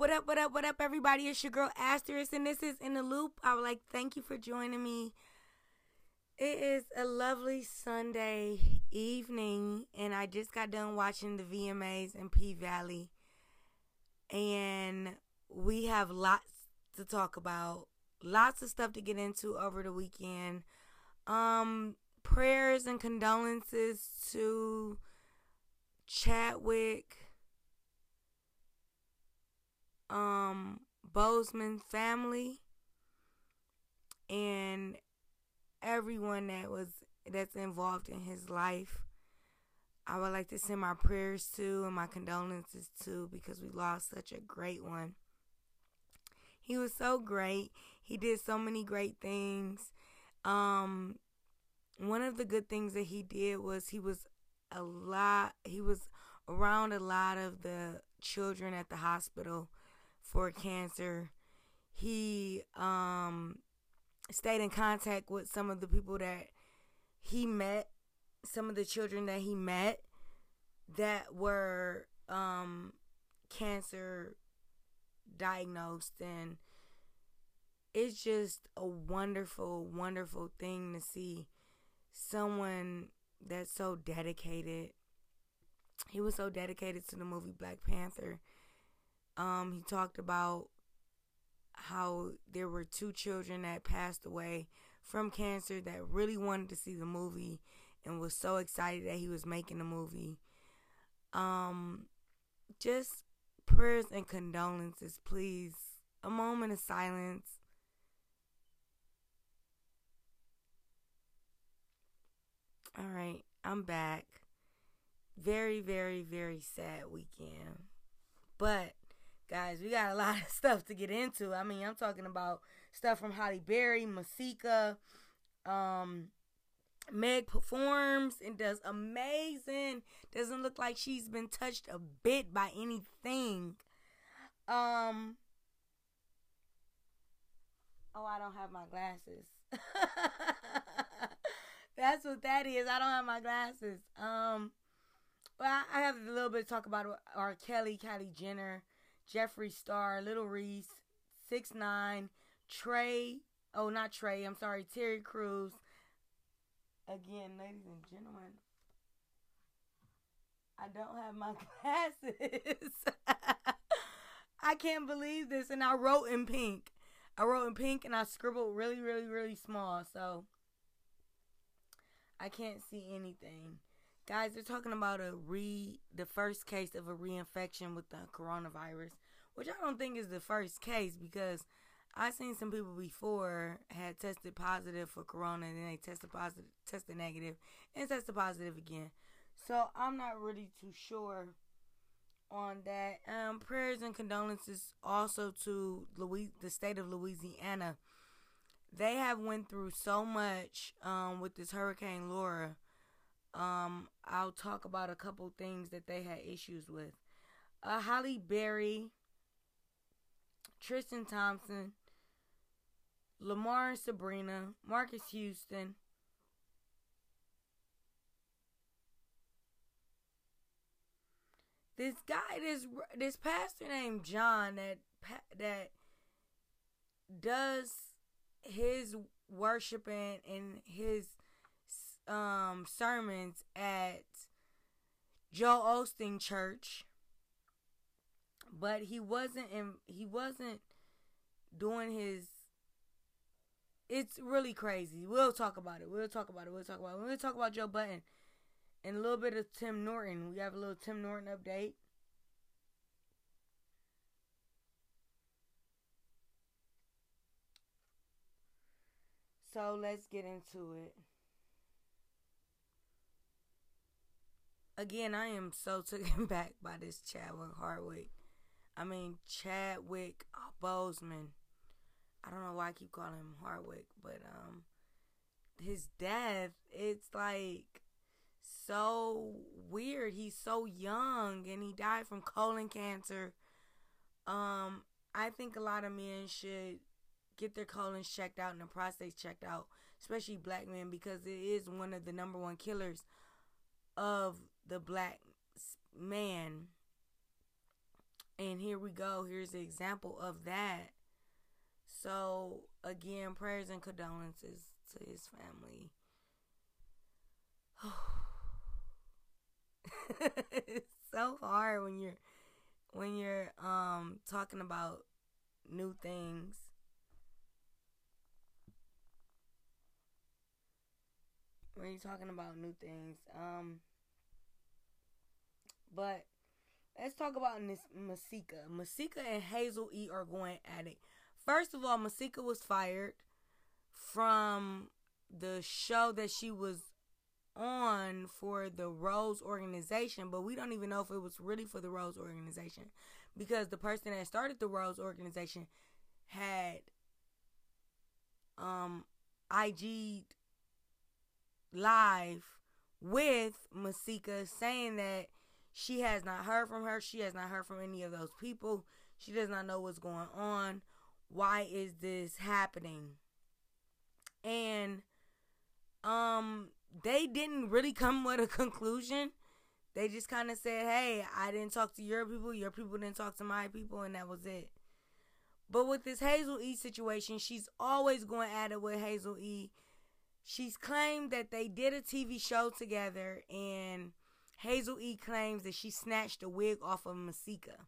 What up, what up, what up, everybody? It's your girl Asterisk, and this is In the Loop. I would like thank you for joining me. It is a lovely Sunday evening, and I just got done watching the VMAs in P Valley. And we have lots to talk about, lots of stuff to get into over the weekend. Um, prayers and condolences to Chadwick um Boseman family and everyone that was that's involved in his life. I would like to send my prayers to and my condolences to because we lost such a great one. He was so great. He did so many great things. Um one of the good things that he did was he was a lot he was around a lot of the children at the hospital for cancer. He um stayed in contact with some of the people that he met, some of the children that he met that were um cancer diagnosed. And it's just a wonderful wonderful thing to see someone that's so dedicated. He was so dedicated to the movie Black Panther um, he talked about how there were two children that passed away from cancer that really wanted to see the movie and was so excited that he was making the movie. Um, just prayers and condolences, please. A moment of silence. All right, I'm back. Very, very, very sad weekend. But guys, we got a lot of stuff to get into. I mean, I'm talking about stuff from Halle Berry, Masika, um, Meg performs and does amazing. Doesn't look like she's been touched a bit by anything. Um. Oh, I don't have my glasses. That's what that is. I don't have my glasses. Um. Well, I have a little bit to talk about R. Kelly, Kylie Jenner. Jeffree Star, Little Reese, Six Nine, Trey. Oh, not Trey. I'm sorry, Terry Crews. Again, ladies and gentlemen, I don't have my glasses. I can't believe this, and I wrote in pink. I wrote in pink, and I scribbled really, really, really small, so I can't see anything. Guys, they're talking about a re the first case of a reinfection with the coronavirus, which I don't think is the first case because I've seen some people before had tested positive for corona and then they tested positive, tested negative, and tested positive again. So I'm not really too sure on that. Um, prayers and condolences also to Louis, the state of Louisiana. They have went through so much um, with this Hurricane Laura um, I'll talk about a couple things that they had issues with. Uh, Halle Berry, Tristan Thompson, Lamar and Sabrina, Marcus Houston. This guy, this this pastor named John that that does his worshiping and his um, sermons at Joel Osteen Church, but he wasn't in, he wasn't doing his. It's really crazy. We'll talk about it. We'll talk about it. We'll talk about it. We'll talk about Joe Budden and a little bit of Tim Norman. We have a little Tim Norman update. So let's get into it. Again, I am so taken back by this Chadwick Hardwick. I mean, Chadwick Boseman. I don't know why I keep calling him Hardwick, but um, his death, it's like so weird. He's so young and he died from colon cancer. Um, I think a lot of men should get their colons checked out and their prostates checked out, especially black men, because it is one of the number one killers of the black man. And here we go. Here's the example of that. So, again, prayers and condolences to his family. it's so hard when you're when you're um talking about new things. When you're talking about new things. Um but let's talk about this Masika. Masika and Hazel E are going at it. First of all, Masika was fired from the show that she was on for the Rose organization, but we don't even know if it was really for the Rose organization because the person that started the Rose organization had um IG live with Masika saying that she has not heard from her. She has not heard from any of those people. She does not know what's going on. Why is this happening? And um they didn't really come with a conclusion. They just kind of said, "Hey, I didn't talk to your people. Your people didn't talk to my people, and that was it." But with this Hazel E situation, she's always going at it with Hazel E. She's claimed that they did a TV show together, and Hazel E claims that she snatched a wig off of Masika.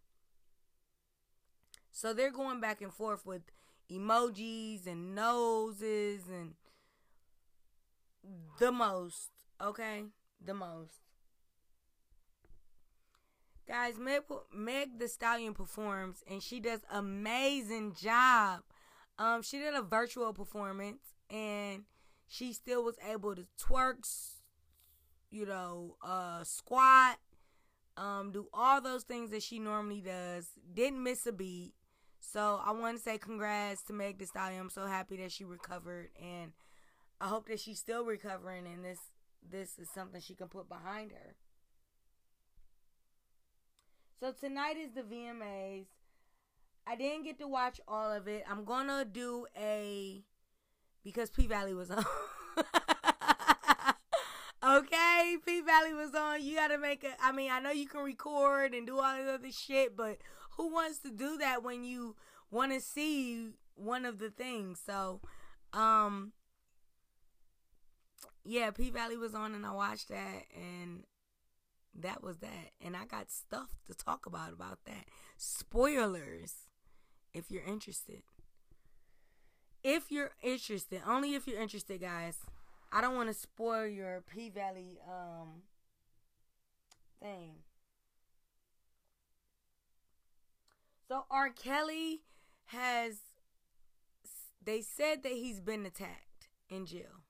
So they're going back and forth with emojis and noses and the most, okay? The most. Guys, Meg, Meg Thee Stallion performs and she does amazing job. Um, she did a virtual performance and she still was able to twerk, you know, uh, squat, um, do all those things that she normally does. Didn't miss a beat. So I want to say congrats to Meg Thee Stallion. I'm so happy that she recovered and I hope that she's still recovering and this this is something she can put behind her. So tonight is the VMAs. I didn't get to watch all of it. I'm gonna do a because P Valley was on. Okay, P Valley was on. You gotta make a. I mean, I know you can record and do all this other shit, but who wants to do that when you want to see one of the things? So, um, yeah, P Valley was on and I watched that and that was that. And I got stuff to talk about about that. Spoilers if you're interested. If you're interested, only if you're interested, guys. I don't want to spoil your P Valley um thing. So R. Kelly has they said that he's been attacked in jail.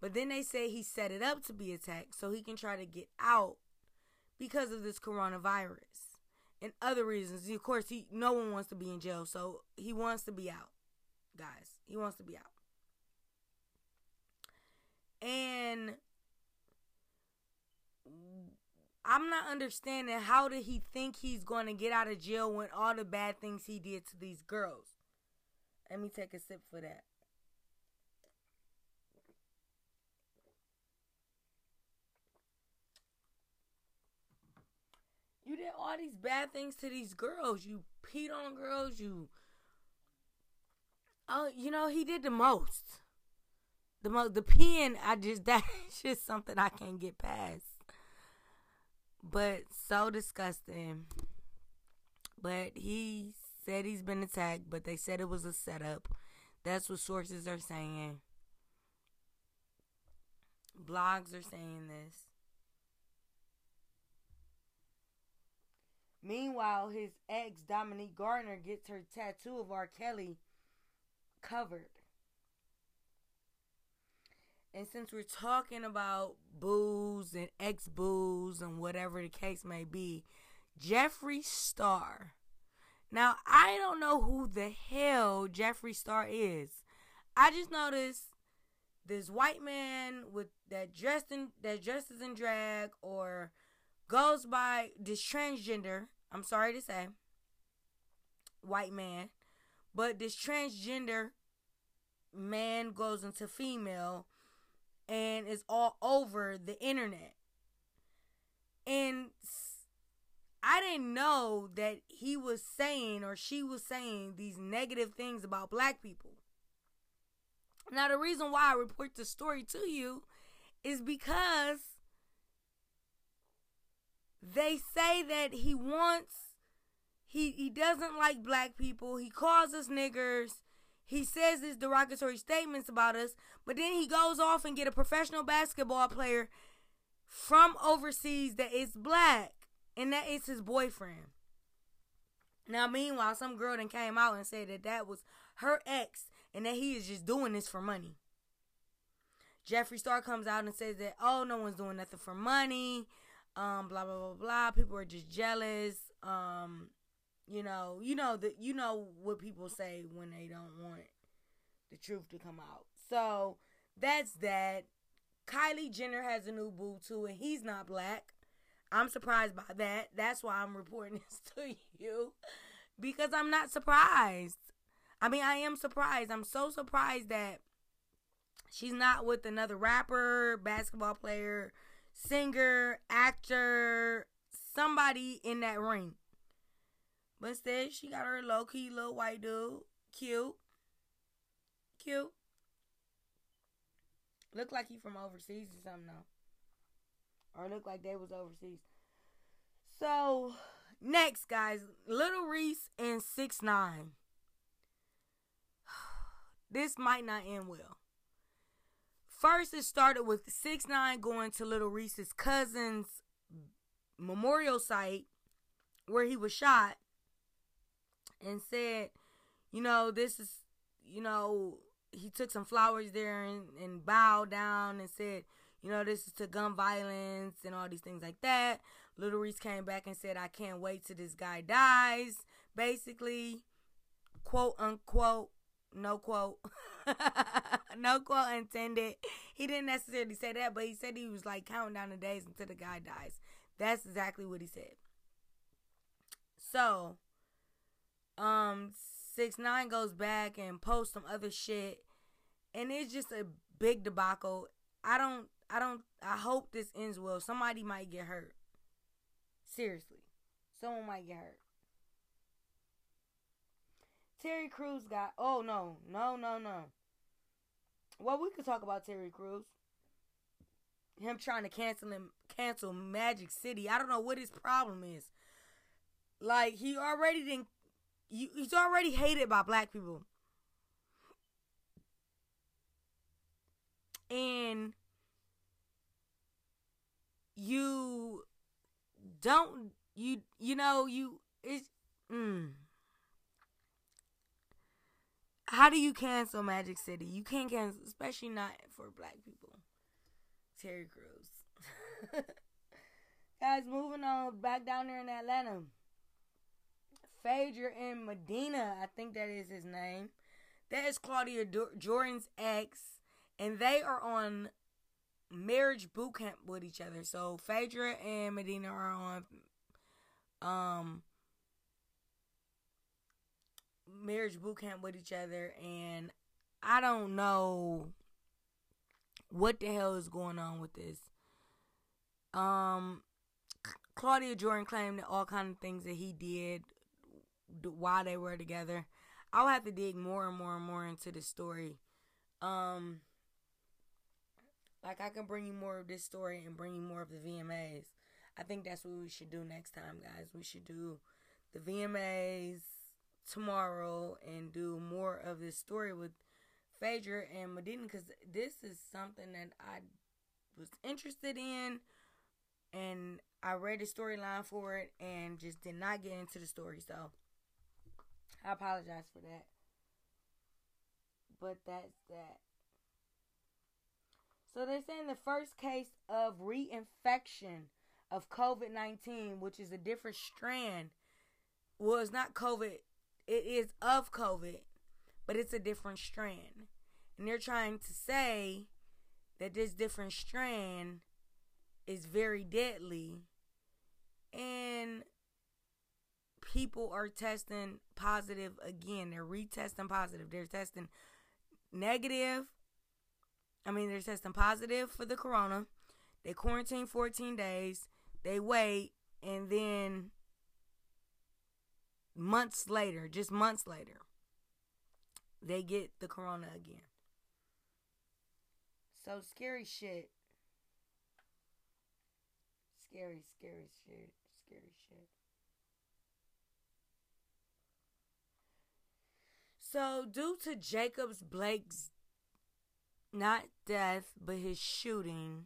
But then they say he set it up to be attacked so he can try to get out because of this coronavirus and other reasons. Of course, he no one wants to be in jail, so he wants to be out. Guys, he wants to be out. And I'm not understanding how did he think he's going to get out of jail when all the bad things he did to these girls. Let me take a sip for that. You did all these bad things to these girls. You peed on girls. You, oh, you know he did the most. The most, the peeing. I just that's just something I can't get past. But so disgusting. But he said he's been attacked, but they said it was a setup. That's what sources are saying. Blogs are saying this. Meanwhile, his ex, Dominique Gardner, gets her tattoo of R. Kelly covered. And since we're talking about booze and ex booze and whatever the case may be, Jeffree Star. Now, I don't know who the hell Jeffree Star is. I just noticed this white man with that dressed in that dresses in drag or goes by this transgender, I'm sorry to say, white man, but this transgender man goes into female and it's all over the internet. And I didn't know that he was saying or she was saying these negative things about black people. Now, the reason why I report the story to you is because they say that he wants he he doesn't like black people. He calls us niggers. He says these derogatory statements about us, but then he goes off and get a professional basketball player from overseas that is black, and that is his boyfriend. Now, meanwhile, some girl then came out and said that that was her ex, and that he is just doing this for money. Jeffree Star comes out and says that oh, no one's doing nothing for money. Um, blah blah blah blah. People are just jealous. Um, you know, you know that you know what people say when they don't want the truth to come out. So that's that. Kylie Jenner has a new boo too, and he's not black. I'm surprised by that. That's why I'm reporting this to you because I'm not surprised. I mean, I am surprised. I'm so surprised that she's not with another rapper, basketball player, singer, actor, somebody in that ring. But instead, she got her low key little white dude. Cute. Cute. Look like he from overseas or something though. Or look like they was overseas. So next guys, Little Reese and Six Nine. This might not end well. First, it started with Six Nine going to Little Reese's cousin's memorial site where he was shot and said, you know, this is, you know, he took some flowers there and, and bowed down and said, you know, this is to gun violence and all these things like that. Little Reese came back and said, I can't wait till this guy dies. Basically, quote unquote, no quote, no quote intended. He didn't necessarily say that, but he said he was like counting down the days until the guy dies. That's exactly what he said. So, um, six nine goes back and posts some other shit, and it's just a big debacle. I don't, I don't, I hope this ends well. Somebody might get hurt. Seriously, someone might get hurt. Terry Crews got. Oh no, no, no, no. Well, we could talk about Terry Crews. Him trying to cancel him, cancel Magic City. I don't know what his problem is. Like he already didn't you, he's already hated by black people. And you don't you you know you it's mm. how do you cancel Magic City? You can't cancel, especially not for black people. Terry Crews. Guys, moving on back down there in Atlanta. Phaedra and Medina, I think that is his name. That is Claudia Jordan's ex, and they are on marriage boot camp with each other. So Phaedra and Medina are on um marriage boot camp with each other, and I don't know what the hell is going on with this. Um, Claudia Jordan claimed that all kind of things that he did why they were together. I'll have to dig more and more and more into the story. Um, like I can bring you more of this story and bring you more of the VMAs. I think that's what we should do next time, guys. We should do the VMAs tomorrow and do more of this story with Phaedra and Medina because this is something that I was interested in and I read the storyline for it and just did not get into the story. So I apologize for that. But that's that. So they're saying the first case of reinfection of COVID 19, which is a different strand. Well, not COVID, it is of COVID, but it's a different strand. And they're trying to say that this different strand is very deadly. And people are testing positive again. They're retesting positive. They're testing negative. I mean, they're testing positive for the corona. They quarantine 14 days. They wait, and then months later, just months later, they get the corona again. So scary shit. Scary, scary shit. Scary shit. So, due to Jacobs Blake's not death, but his shooting,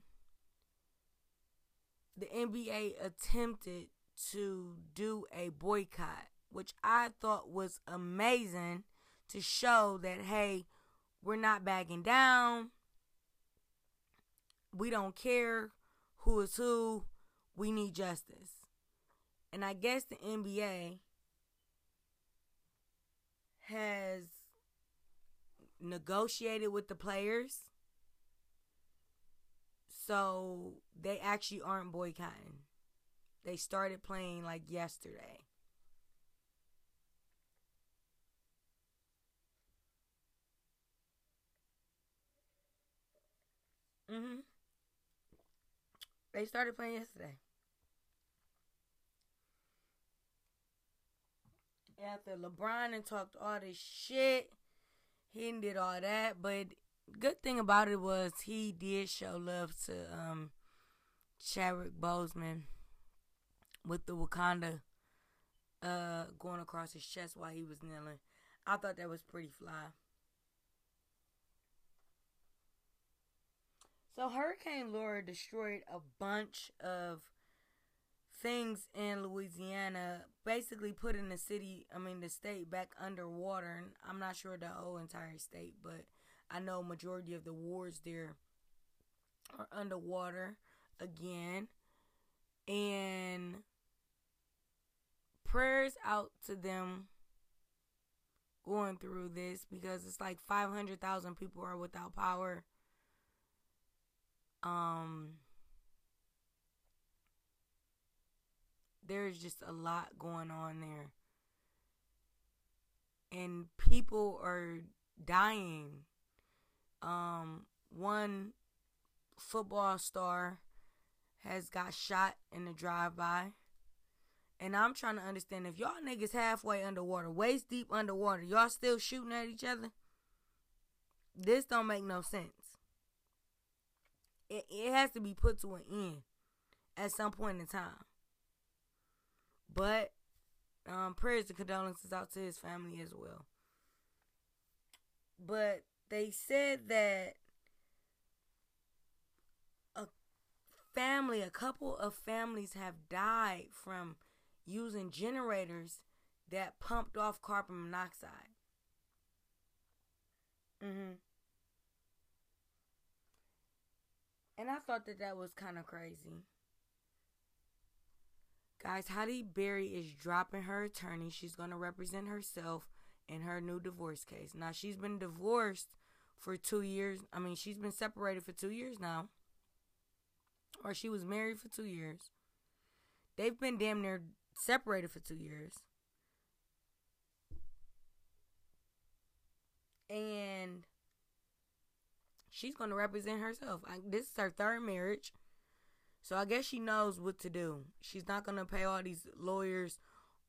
the NBA attempted to do a boycott, which I thought was amazing to show that, hey, we're not backing down. We don't care who is who. We need justice. And I guess the NBA has negotiated with the players. So they actually aren't boycotting. They started playing like yesterday. Mhm. They started playing yesterday. After LeBron and talked all this shit, he did all that. But good thing about it was he did show love to um Chadwick Boseman with the Wakanda uh going across his chest while he was kneeling. I thought that was pretty fly. So Hurricane Laura destroyed a bunch of things in Louisiana, basically putting the city, I mean the state back underwater. And I'm not sure the whole entire state, but I know majority of the wards there are underwater again. And prayers out to them going through this because it's like 500,000 people are without power um there's just a lot going on there. And people are dying. Um one football star has got shot in a drive by. And I'm trying to understand if y'all niggas halfway underwater, waist deep underwater, y'all still shooting at each other? This don't make no sense it, it has to be put to an end at some point in time. But um, prayers and condolences out to his family as well. But they said that a family, a couple of families have died from using generators that pumped off carbon monoxide. Mhm. And I thought that that was kind of crazy. Guys, Halle Berry is dropping her attorney. She's going to represent herself in her new divorce case. Now, she's been divorced for two years. I mean, she's been separated for two years now. Or she was married for two years. They've been damn near separated for two years. And she's going to represent herself. I, this is her third marriage. So I guess she knows what to do. She's not going to pay all these lawyers,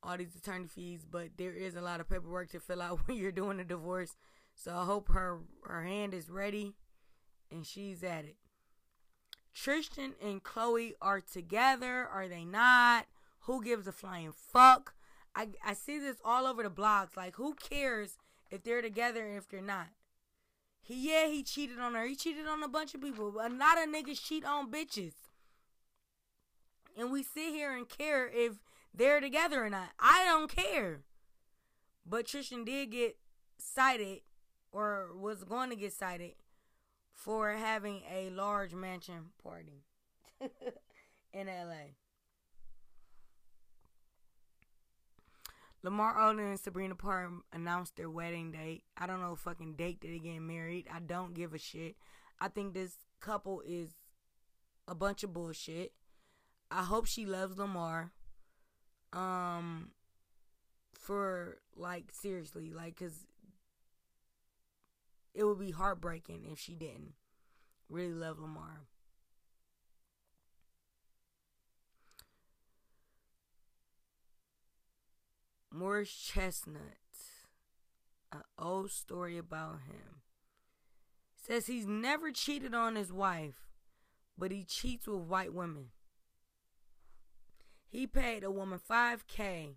all these attorney fees, but there is a lot of paperwork to fill out when you're doing a divorce. So I hope her her hand is ready and she's at it. Tristan and Chloe are together. Are they not? Who gives a flying fuck? I, I see this all over the blogs. Like, who cares if they're together and if they're not? He yeah, he cheated on her. He cheated on a bunch of people. A lot of niggas cheat on bitches. And we sit here and care if they're together or not. I don't care. But Tristan did get cited or was going to get cited for having a large mansion party in LA. Lamar Odom and Sabrina Parr announced their wedding date. I don't know fucking date that they getting married. I don't give a shit. I think this couple is a bunch of bullshit. I hope she loves Lamar. Um, for like seriously, like, cause it would be heartbreaking if she didn't really love Lamar. Morris Chestnut, an old story about him, says he's never cheated on his wife, but he cheats with white women. He paid a woman 5K.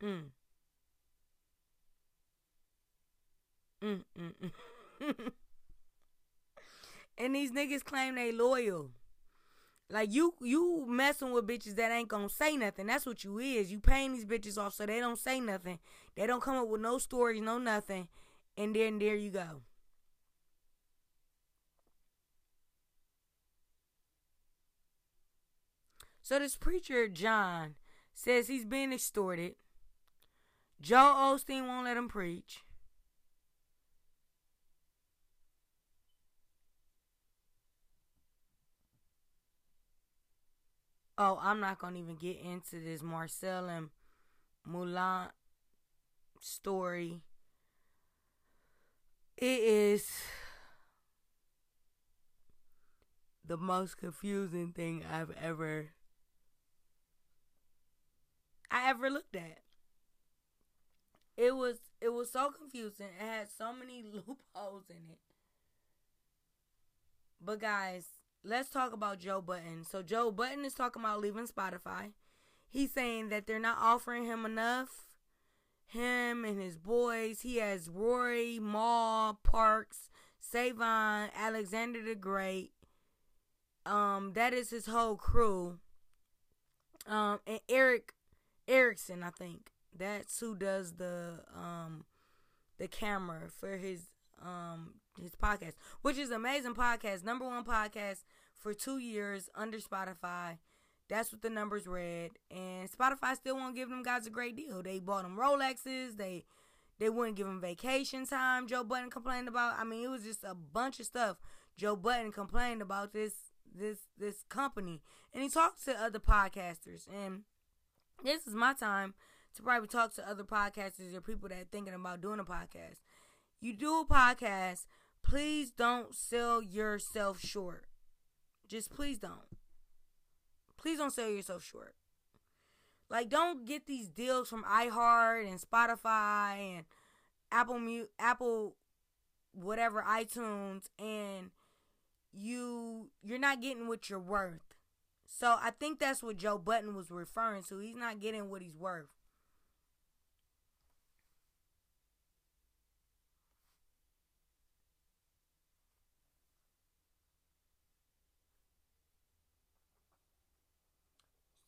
Mm. Mm, mm, mm. and these niggas claim they loyal. Like you you messing with bitches that ain't gonna say nothing. That's what you is. You paying these bitches off so they don't say nothing. They don't come up with no stories, no nothing. And then there you go. So this preacher John says he's being extorted. Joel Osteen won't let him preach. Oh, I'm not gonna even get into this Marcel and Mulan story. It is the most confusing thing I've ever I ever looked at. It was it was so confusing. It had so many loopholes in it. But guys, let's talk about Joe Budden. So Joe Budden is talking about leaving Spotify. He's saying that they're not offering him enough. Him and his boys. He has Roy, Mal, Parks, Savon, Alexander the Great. Um, that is his whole crew. Um, and Eric Erickson, I think. That's who does the um the camera for his um his podcast, which is amazing podcast, number one podcast for two years under Spotify. That's what the numbers read, and Spotify still won't give them guys a great deal. They bought them Rolexes. They they wouldn't give them vacation time. Joe Budden complained about. I mean, it was just a bunch of stuff. Joe Budden complained about this this this company, and he talked to other podcasters. And this is my time to probably talk to other podcasters or people that are thinking about doing a podcast. You do a podcast, please don't sell yourself short. Just please don't. Please don't sell yourself short. Like don't get these deals from iHeart and Spotify and Apple Mute Apple whatever iTunes and you you're not getting what you're worth. So I think that's what Joe Budden was referring to. He's not getting what he's worth.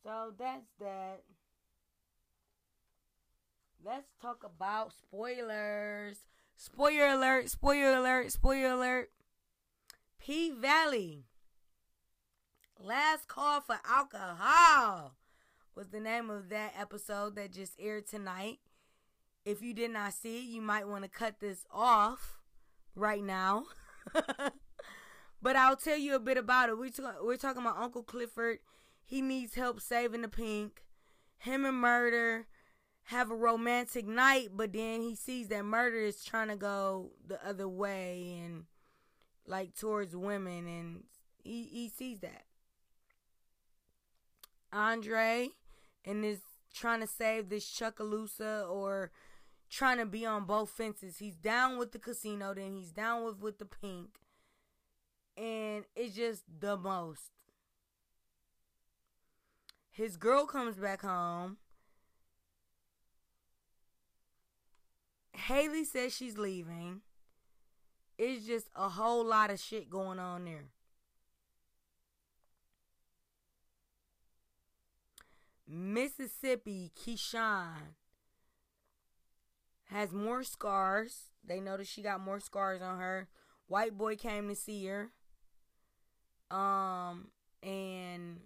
So that's that. Let's talk about spoilers. Spoiler alert, spoiler alert, spoiler alert. P Valley. Last Call for Alcohol was the name of that episode that just aired tonight. If you did not see it, you might want to cut this off right now. but I'll tell you a bit about it. We t- we're talking about Uncle Clifford he needs help saving the pink. Him and Murder have a romantic night, but then he sees that Murder is trying to go the other way and like towards women, and he he sees that. Andre and is trying to save this Chucalissa or trying to be on both fences. He's down with the casino, then he's down with with the pink, and it's just the most. His girl comes back home. Haley says she's leaving. It's just a whole lot of shit going on there. Mississippi, Keyshawn has more scars. They noticed she got more scars on her. White boy came to see her. Um, and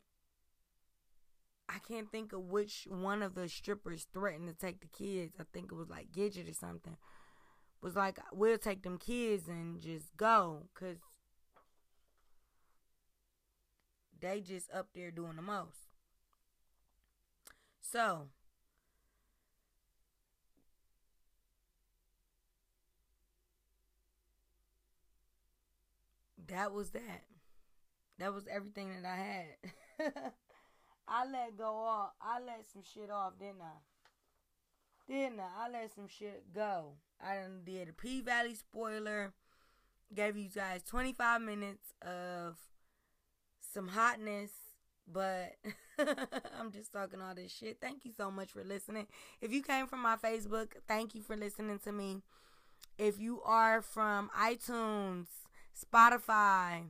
I can't think of which one of the strippers threatened to take the kids. I think it was like Gidget or something. Was like, we'll take them kids and just go. Because they just up there doing the most. So, that was that. That was everything that I had. I let go off. I let some shit off, didn't I? Didn't I? I let some shit go. I done did a P Valley spoiler. Gave you guys 25 minutes of some hotness, but I'm just talking all this shit. Thank you so much for listening. If you came from my Facebook, thank you for listening to me. If you are from iTunes, Spotify,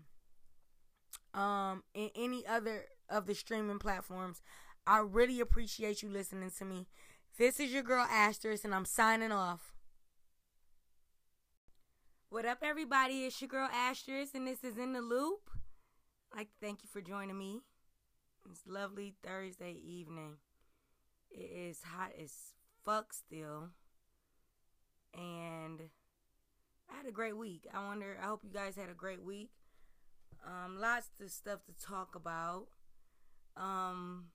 um, and any other of the streaming platforms, I really appreciate you listening to me. This is your girl Asterisk, and I'm signing off. What up, everybody? It's your girl Asterisk, and this is In the Loop. Like thank you for joining me. It's lovely Thursday evening. It is hot as fuck still. And I had a great week. I wonder, I hope you guys had a great week. Um, lots of stuff to talk about. Um,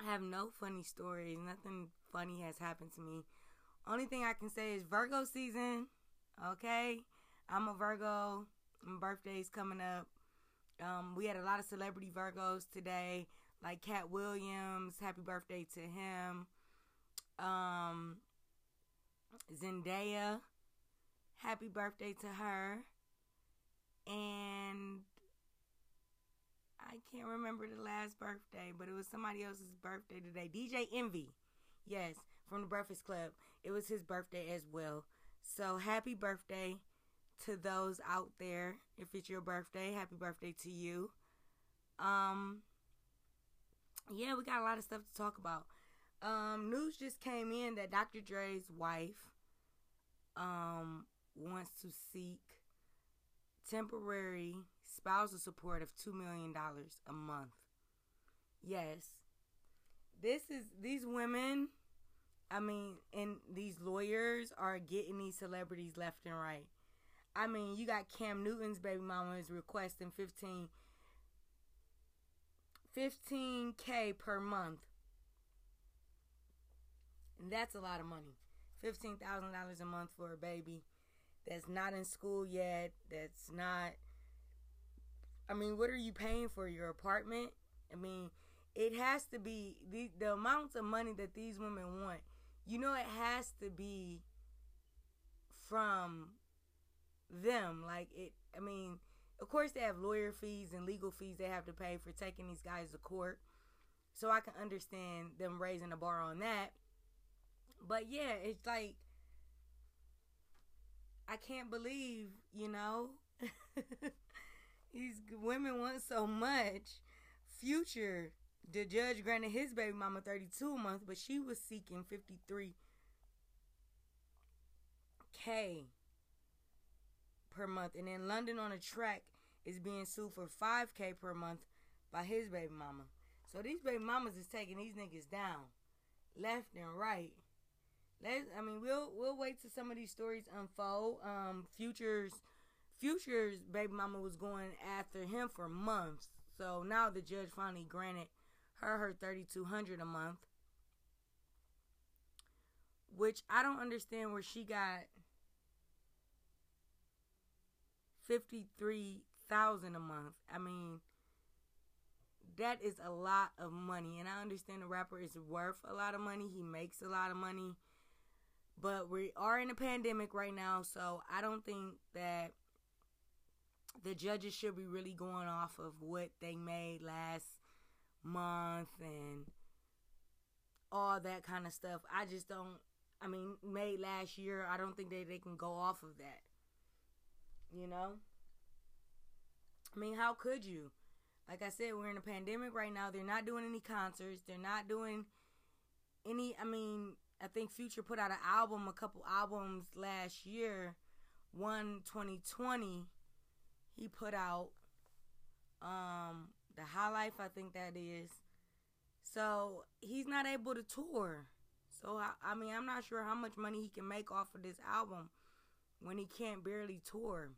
I have no funny stories. Nothing funny has happened to me. Only thing I can say is Virgo season. Okay, I'm a Virgo. My birthday's coming up. Um, we had a lot of celebrity Virgos today, like Katt Williams. Happy birthday to him. Um, Zendaya. Happy birthday to her. And I can't remember the last birthday, but it was somebody else's birthday today. DJ Envy. Yes, from the Breakfast Club. It was his birthday as well. So happy birthday to those out there. If it's your birthday, happy birthday to you. Um yeah, we got a lot of stuff to talk about. Um news just came in that Dr. Dre's wife um wants to seek temporary spousal support of $2 million a month. Yes. This is, these women, I mean, and these lawyers are getting these celebrities left and right. I mean, you got Cam Newton's baby mama is requesting 15 15k per month. And that's a lot of money. $15,000 a month for a baby that's not in school yet, that's not I mean, what are you paying for your apartment? I mean, it has to be the the amounts of money that these women want. You know, it has to be from them. Like it. I mean, of course they have lawyer fees and legal fees they have to pay for taking these guys to court. So I can understand them raising the bar on that. But yeah, it's like I can't believe, you know. These women want so much. Future, the judge granted his baby mama 32 a month, but she was seeking 53k per month. And then London on da Track is being sued for 5k per month by his baby mama. So these baby mamas is taking these niggas down, left and right. Let's, I mean, we'll we'll wait till some of these stories unfold. Um, Future's Future's baby mama was going after him for months. So now the judge finally granted her her 3200 a month. Which I don't understand where she got 53,000 a month. I mean, that is a lot of money and I understand the rapper is worth a lot of money. He makes a lot of money. But we are in a pandemic right now, so I don't think that the judges should be really going off of what they made last month and all that kind of stuff. I just don't I mean, made last year, I don't think they, they can go off of that. You know? I mean, how could you? Like I said, we're in a pandemic right now. They're not doing any concerts. They're not doing any I mean, I think Future put out an album, a couple albums last year, one 2020 he put out um the High Life, I think that is. So he's not able to tour. So I, I mean, I'm not sure how much money he can make off of this album when he can't barely tour.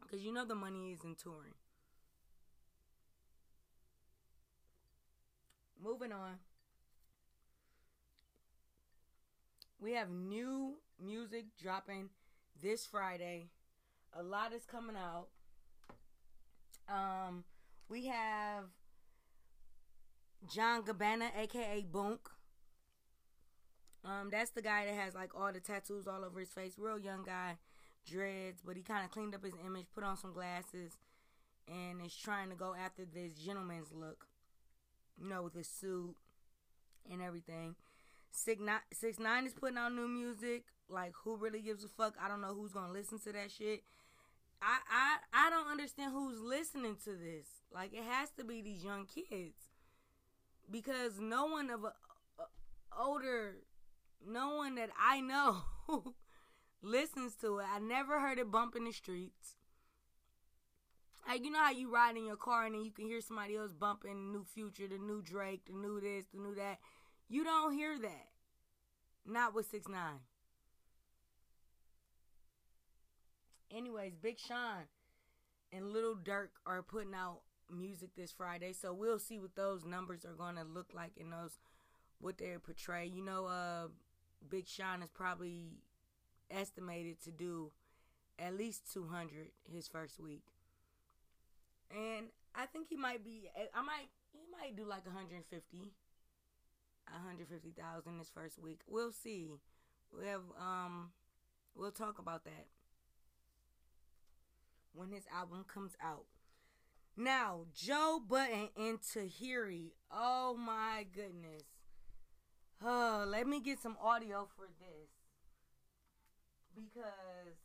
Because you know the money is in touring. Moving on. We have new music dropping this Friday. A lot is coming out. Um, we have John Gabbana, aka Boonk. Um, that's the guy that has like all the tattoos all over his face. Real young guy, dreads, but he kind of cleaned up his image, put on some glasses, and is trying to go after this gentleman's look. You know, with his suit and everything. Six nine, six nine is putting out new music. Like, who really gives a fuck? I don't know who's gonna listen to that shit. I I I don't understand who's listening to this. Like, it has to be these young kids because no one of a, a older, no one that I know listens to it. I never heard it bump in the streets. Like you know how you ride in your car and then you can hear somebody else bumping new Future, the new Drake, the new this, the new that. You don't hear that. Not with six nine. Anyways, Big Sean and Lil Durk are putting out music this Friday, so we'll see what those numbers are going to look like and those what they portray. You know, uh, Big Sean is probably estimated to do at least 200 his first week. And I think he might be I might he might do like 150 150,000 his first week. We'll see. We have um we'll talk about that when his album comes out. Now, Joe Budden and Tahiry. Oh my goodness. Oh, let me get some audio for this. Because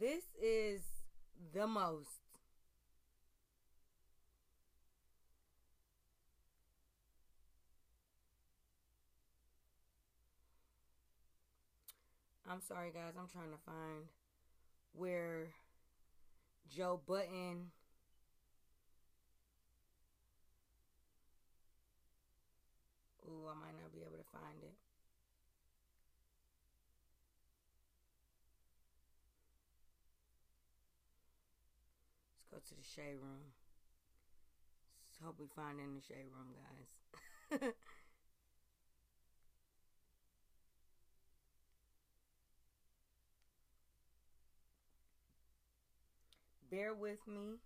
this is the most. I'm sorry, guys. I'm trying to find where Joe Budden Ooh, I might not be able to find it. Let's go to the shade room. Let's hope we find it in the shade room, guys. bear with me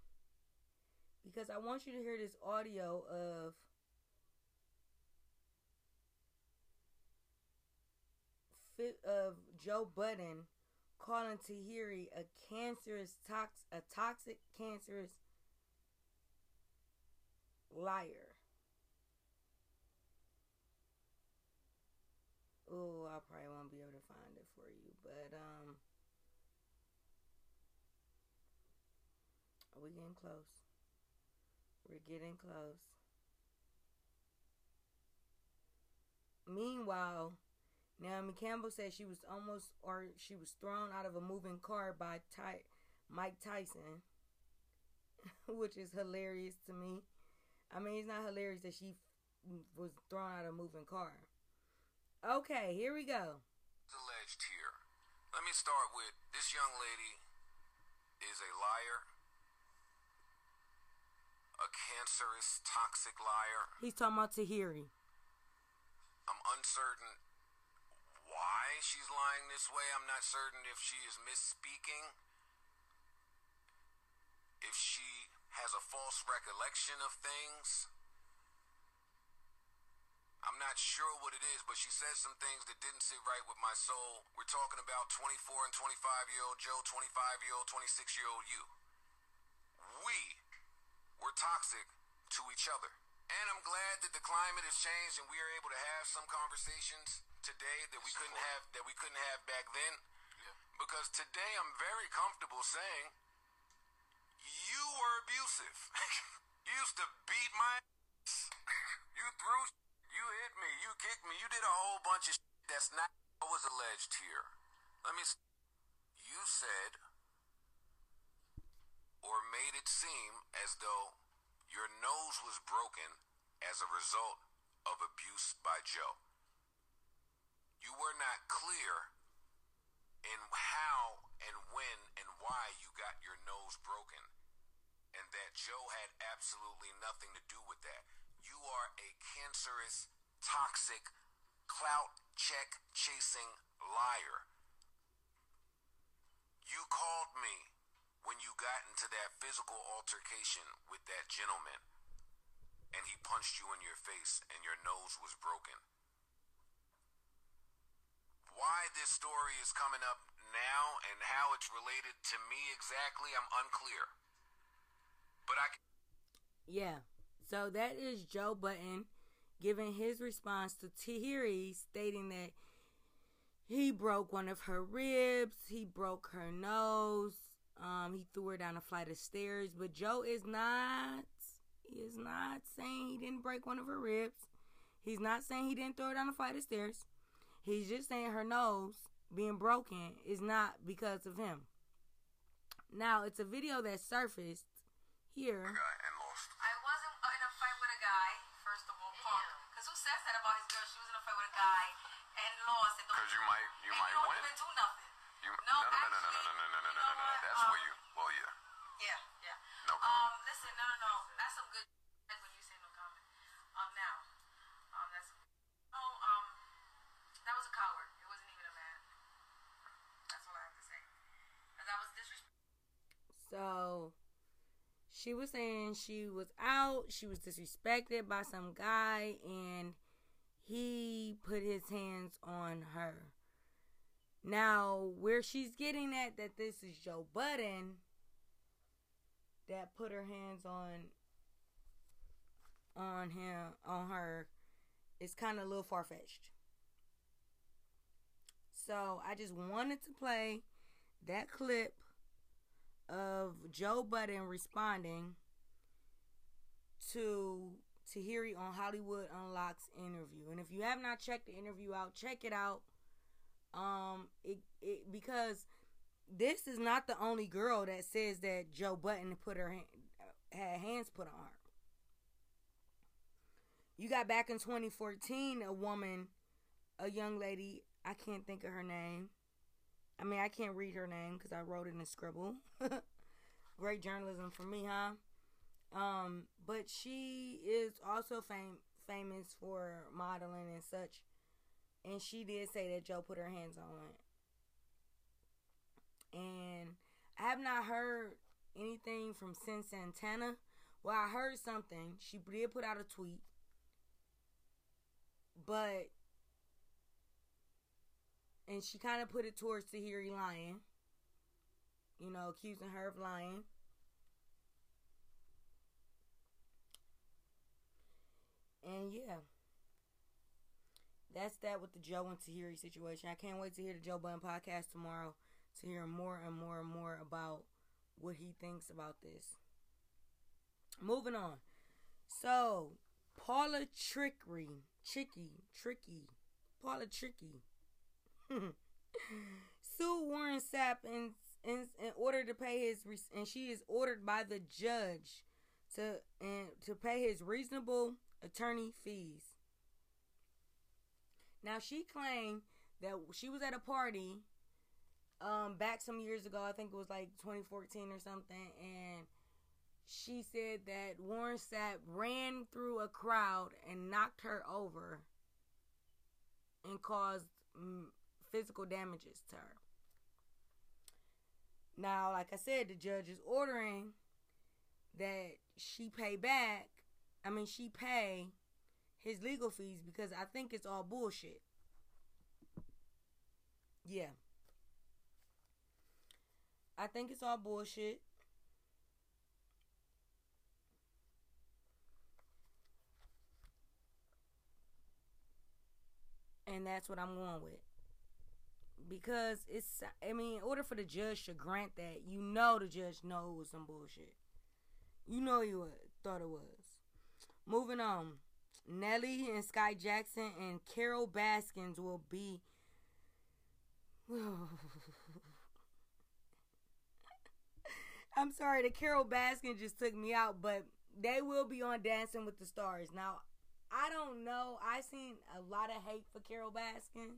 because I want you to hear this audio of of Joe Budden calling Tahiry a cancerous tox a toxic cancerous liar. Oh, I probably won't be able to find it for you, but um We're getting close. We're getting close. Meanwhile, Naomi Campbell said she was almost, or she was thrown out of a moving car by Ty- Mike Tyson, which is hilarious to me. I mean, it's not hilarious that she f- was thrown out of a moving car. Okay, here we go. Alleged here. Let me start with this young lady is a liar a cancerous, toxic liar. He's talking about Tahiry. I'm uncertain why she's lying this way. I'm not certain if she is misspeaking, if she has a false recollection of things. I'm not sure what it is, but she says some things that didn't sit right with my soul. We're talking about 24 and 25 year old Joe, 25 year old, 26 year old you. We we're toxic to each other. And I'm glad that the climate has changed and we are able to have some conversations today that we couldn't have that we couldn't have back then. Yeah. Because today I'm very comfortable saying you were abusive. you used to beat my ass. you threw you hit me, you kicked me, you did a whole bunch of shit that's not what was alleged here. Let me you said or made it seem as though your nose was broken as a result of abuse by Joe. You were not clear in how and when and why you got your nose broken, and that Joe had absolutely nothing to do with that. You are a cancerous, toxic, clout check chasing liar. You called me when you got into that physical altercation with that gentleman and he punched you in your face and your nose was broken. Why this story is coming up now and how it's related to me exactly, I'm unclear. But I. Yeah. So that is Joe Budden giving his response to Tahiry, stating that he broke one of her ribs, he broke her nose, um, he threw her down a flight of stairs. But Joe is not, he is not saying he didn't break one of her ribs. He's not saying he didn't throw her down a flight of stairs. He's just saying her nose being broken is not because of him. Now, it's a video that surfaced here. And lost. I wasn't in a fight with a guy, first of all, punk. Because who says that about his girl? She was in a fight with a guy and lost. And don't- Because you might, you and might you don't win. even do nothing. You, No, no, no, no, no, no, no, actually, no, no, no, no, you no, know no, no. what? That's Um, where you. Well, yeah. Yeah, yeah. No Um, comment. listen, no, no, no. That's some good shit when you say no comment. Um, now, um, that's no, um, that was a coward. It wasn't even a man. That's all I have to say. And that was disrespectful. So she was saying she was out, she was disrespected by some guy, and he put his hands on her. Now, where she's getting at that this is Joe Budden that put her hands on on him on her is kind of a little far fetched. So I just wanted to play that clip of Joe Budden responding to Tahiry on Hollywood Unlocks interview. And if you have not checked the interview out, check it out. Um, it, it because this is not the only girl that says that Joe Budden put her had hands put on her. You got back in 2014 a woman, a young lady. I can't think of her name. I mean, I can't read her name because I wrote it in scribble. Great journalism for me, huh? Um, but she is also fam- famous for modeling and such. And she did say that Joe put her hands on it. And I have not heard anything from Cyn Santana. Well, I heard something. She did put out a tweet. But and she kind of put it towards Tahiry lying. You know, accusing her of lying. And yeah, that's that with the Joe and Tahiry situation. I can't wait to hear the Joe Budden podcast tomorrow to hear more and more and more about what he thinks about this. Moving on. So, Paula Trickery, Chicky, Trickey, Paula Trickey sued Warren Sapp in, in in order to pay his and she is ordered by the judge to and to pay his reasonable attorney fees. Now she claimed that she was at a party um back some years ago, I think it was like 2014 or something and she said that Warren Sapp ran through a crowd and knocked her over and caused physical damages to her. Now, like I said, the judge is ordering that she pay back. I mean, she pay his legal fees because I think it's all bullshit. Yeah. I think it's all bullshit. And that's what I'm going with because it's I mean, in order for the judge to grant that, you know the judge know it was some bullshit. You know you thought it was. Moving on. Nelly and Skai Jackson and Carol Baskins will be I'm sorry, the Carol Baskin just took me out, but they will be on Dancing with the Stars. Now, I don't know. I seen a lot of hate for Carol Baskin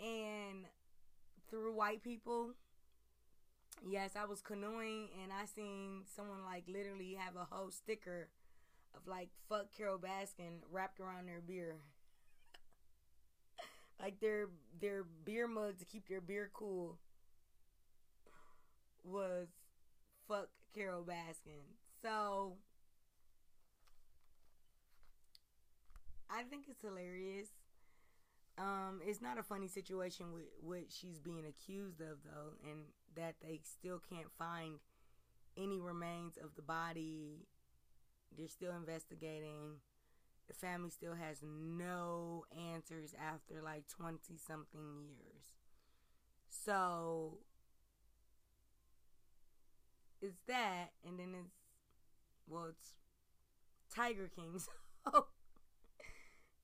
and through white people. Yes, I was canoeing and I seen someone like literally have a whole sticker of like fuck Carol Baskin wrapped around their beer. like their their beer mug to keep their beer cool. was fuck Carol Baskin. So I think it's hilarious. Um, it's not a funny situation with what she's being accused of though, and that they still can't find any remains of the body. They're still investigating. The family still has no answers after like 20 something years. So it's that, and then it's, well, it's Tiger King. So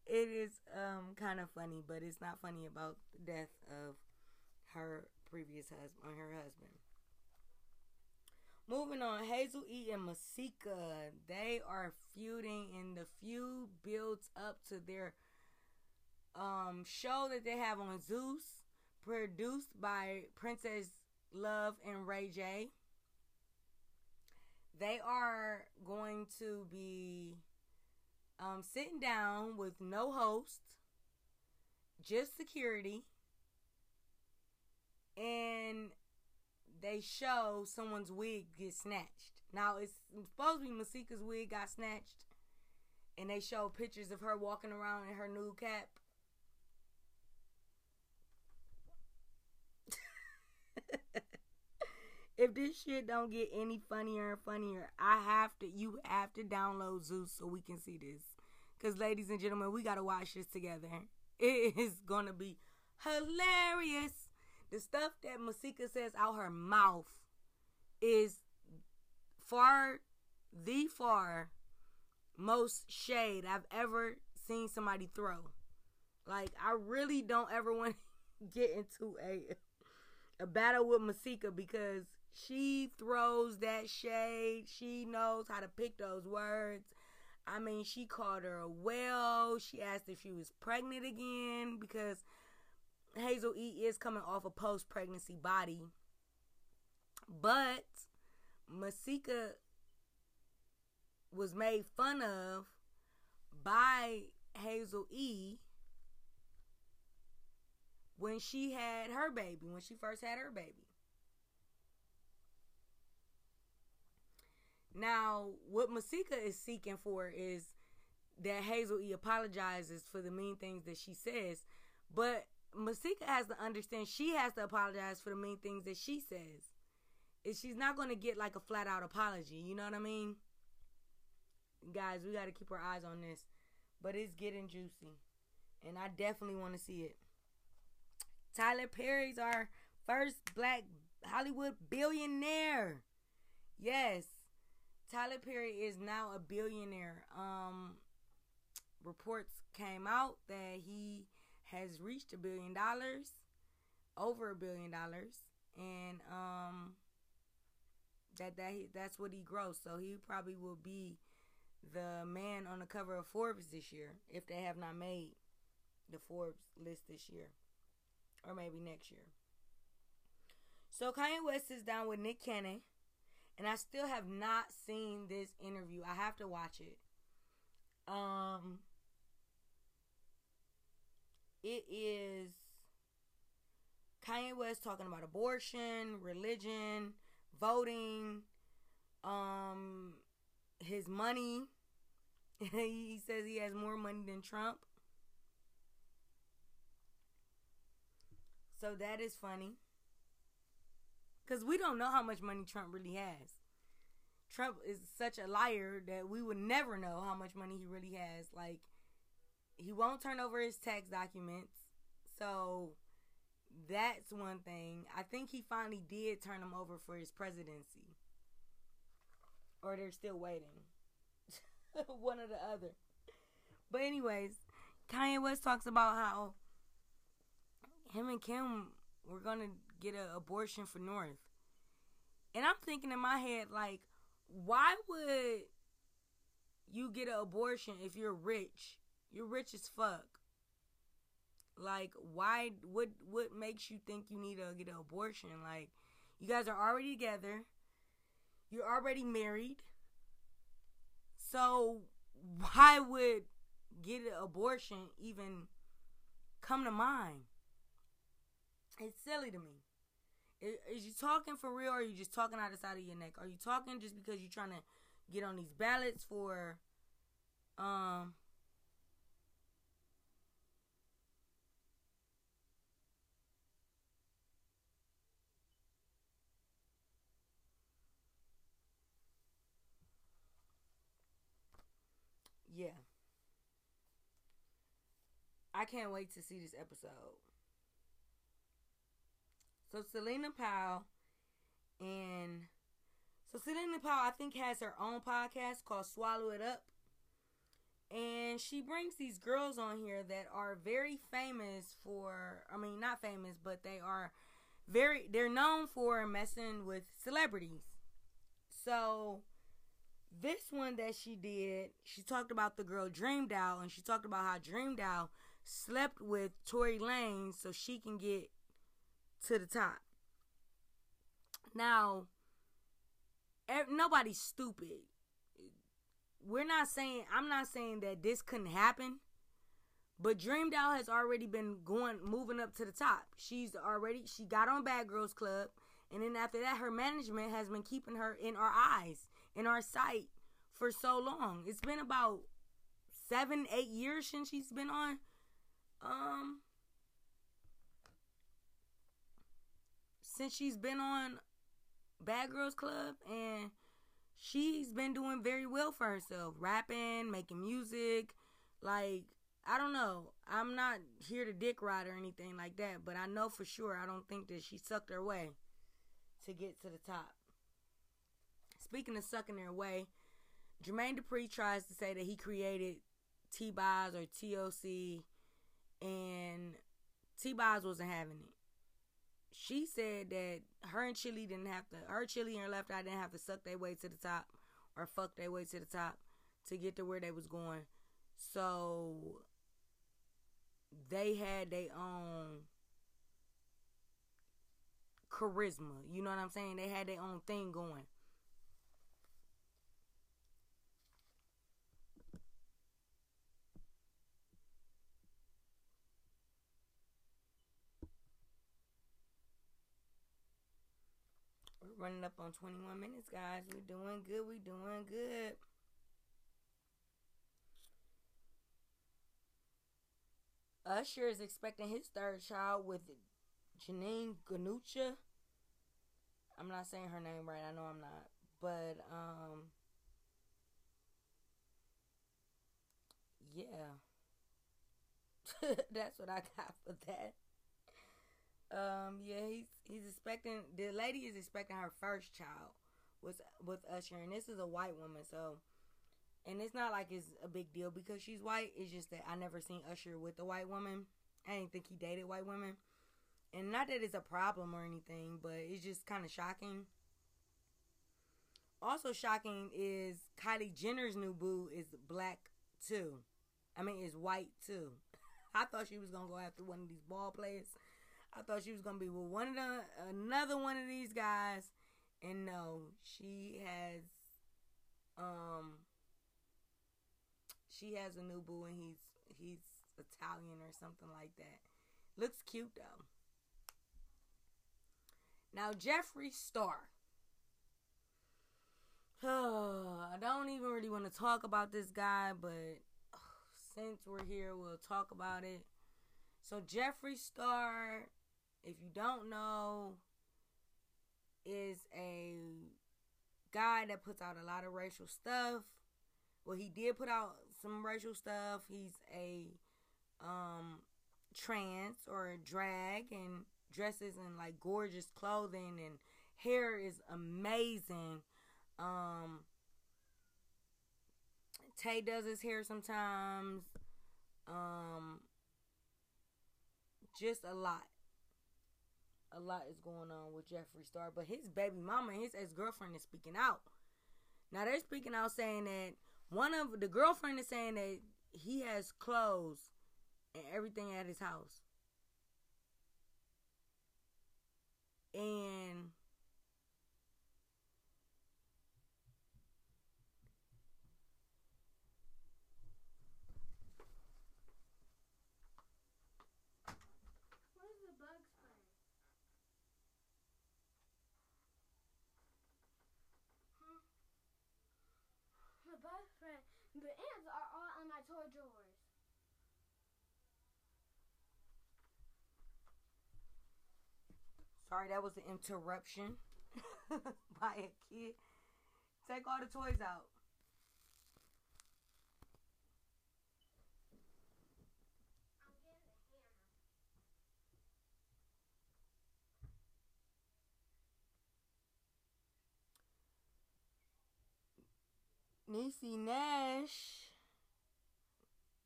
it is um kind of funny, but it's not funny about the death of her previous husband, her husband. Moving on, Hazel E and Masika, they are feuding, and the feud builds up to their um show that they have on Zeus, produced by Princess Love and Ray J. They are going to be um, sitting down with no host, just security, and they show someone's wig get snatched. Now it's supposed to be Masika's wig got snatched, and they show pictures of her walking around in her new cap. If this shit don't get any funnier and funnier, I have to you have to download Zeus so we can see this. Cause ladies and gentlemen, we gotta watch this together. It is gonna be hilarious. The stuff that Masika says out her mouth is far the far most shade I've ever seen somebody throw. Like I really don't ever want to get into a a battle with Masika because she throws that shade. She knows how to pick those words. I mean, she called her a whale. She asked if she was pregnant again because Hazel E is coming off a post pregnancy body. But Masika was made fun of by Hazel E when she had her baby, when she first had her baby. Now, what Masika is seeking for is that Hazel E apologizes for the mean things that she says, but Masika has to understand she has to apologize for the mean things that she says. If she's not going to get like a flat out apology, you know what I mean? Guys, we got to keep our eyes on this, but it's getting juicy, and I definitely want to see it. Tyler Perry's our first black Hollywood billionaire. Yes, Tyler Perry is now a billionaire. Um, reports came out that he has reached a billion dollars, over a billion dollars, and um, that that he, that's what he grows. So he probably will be the man on the cover of Forbes this year if they have not made the Forbes list this year, or maybe next year. So Kanye West is down with Nick Cannon and I still have not seen this interview. I have to watch it. Um it is Kanye West talking about abortion, religion, voting, um his money. he says he has more money than Trump. So that is funny. Because we don't know how much money Trump really has. Trump is such a liar that we would never know how much money he really has. Like, he won't turn over his tax documents. So, that's one thing. I think he finally did turn them over for his presidency. Or they're still waiting. one or the other. But, anyways, Kanye West talks about how him and Kim were going to get an abortion for North. And I'm thinking in my head, like, why would you get an abortion if you're rich? You're rich as fuck. Like, why? What? What makes you think you need to get an abortion? Like, you guys are already together. You're already married. So, why would get an abortion even come to mind? It's silly to me. Is you talking for real or are you just talking out the side of your neck? Are you talking just because you're trying to get on these ballots for um Yeah. I can't wait to see this episode. So Celina Powell and so Celina Powell I think has her own podcast called Swallow It Up. And she brings these girls on here that are very famous for I mean not famous, but they are very they're known for messing with celebrities. So this one that she did, she talked about the girl Dream Doll, and she talked about how Dream Doll slept with Tory Lane so she can get to the top. Now, nobody's stupid. We're not saying I'm not saying that this couldn't happen, but Dream Doll has already been going moving up to the top. She's already she got on Bad Girls Club, and then after that, her management has been keeping her in our eyes, in our sight for so long. It's been about seven, eight years since she's been on. Um, since she's been on Bad Girls Club, and she's been doing very well for herself, rapping, making music. Like I don't know, I'm not here to dick ride or anything like that, but I know for sure I don't think that she sucked her way to get to the top. Speaking of sucking their way, Jermaine Dupri tries to say that he created T Boz or TLC, and T Boz wasn't having it. She said that her and Chili didn't have to, her Chili and her left eye didn't have to suck their way to the top or fuck their way to the top to get to where they was going. So they had their own charisma. You know what I'm saying? They had their own thing going. Running up on 21 minutes, guys. We're doing good. We're doing good. Usher is expecting his third child with Janine Ganucha. I'm not saying her name right. I know I'm not. But, um, yeah. That's what I got for that. Um, yeah, he's he's expecting the lady is expecting her first child with with Usher, and this is a white woman, so and it's not like it's a big deal because she's white. It's just that I never seen Usher with a white woman. I didn't think he dated white women, and not that it's a problem or anything, but it's just kind of shocking. Also shocking is Kylie Jenner's new boo is black too. I mean, is white too. I thought she was gonna go after one of these ball players. I thought she was gonna be with one of the another one of these guys, and no, she has um she has a new boo and he's he's Italian or something like that. Looks cute though. Now Jeffree Star. I don't even really want to talk about this guy, but since we're here, we'll talk about it. So Jeffree Star, if you don't know, is a guy that puts out a lot of racial stuff. Well, he did put out some racial stuff. He's a um trans or a drag and dresses in like gorgeous clothing and hair is amazing. Um Tay does his hair sometimes. Um just a lot. A lot is going on with Jeffree Star, but his baby mama and his ex girlfriend is speaking out. Now they're speaking out saying that one of the girlfriend is saying that he has clothes and everything at his house. And The ants are all on my toy drawers. Sorry, that was an interruption by a kid. Take all the toys out. Niecy Nash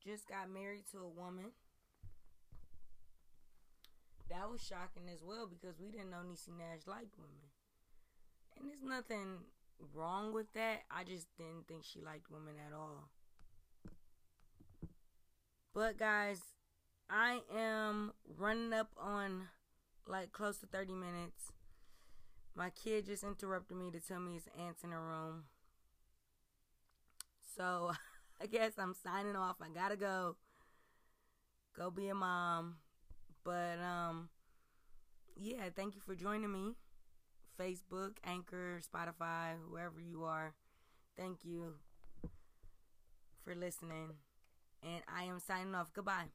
just got married to a woman. That was shocking as well because we didn't know Niecy Nash liked women. And there's nothing wrong with that. I just didn't think she liked women at all. But guys, I am running up on like close to 30 minutes. My kid just interrupted me to tell me his aunt's in the room. So I guess I'm signing off. I gotta go. Go be a mom. But um yeah, thank you for joining me. Facebook, Anchor, Spotify, whoever you are. Thank you for listening. And I am signing off. Goodbye.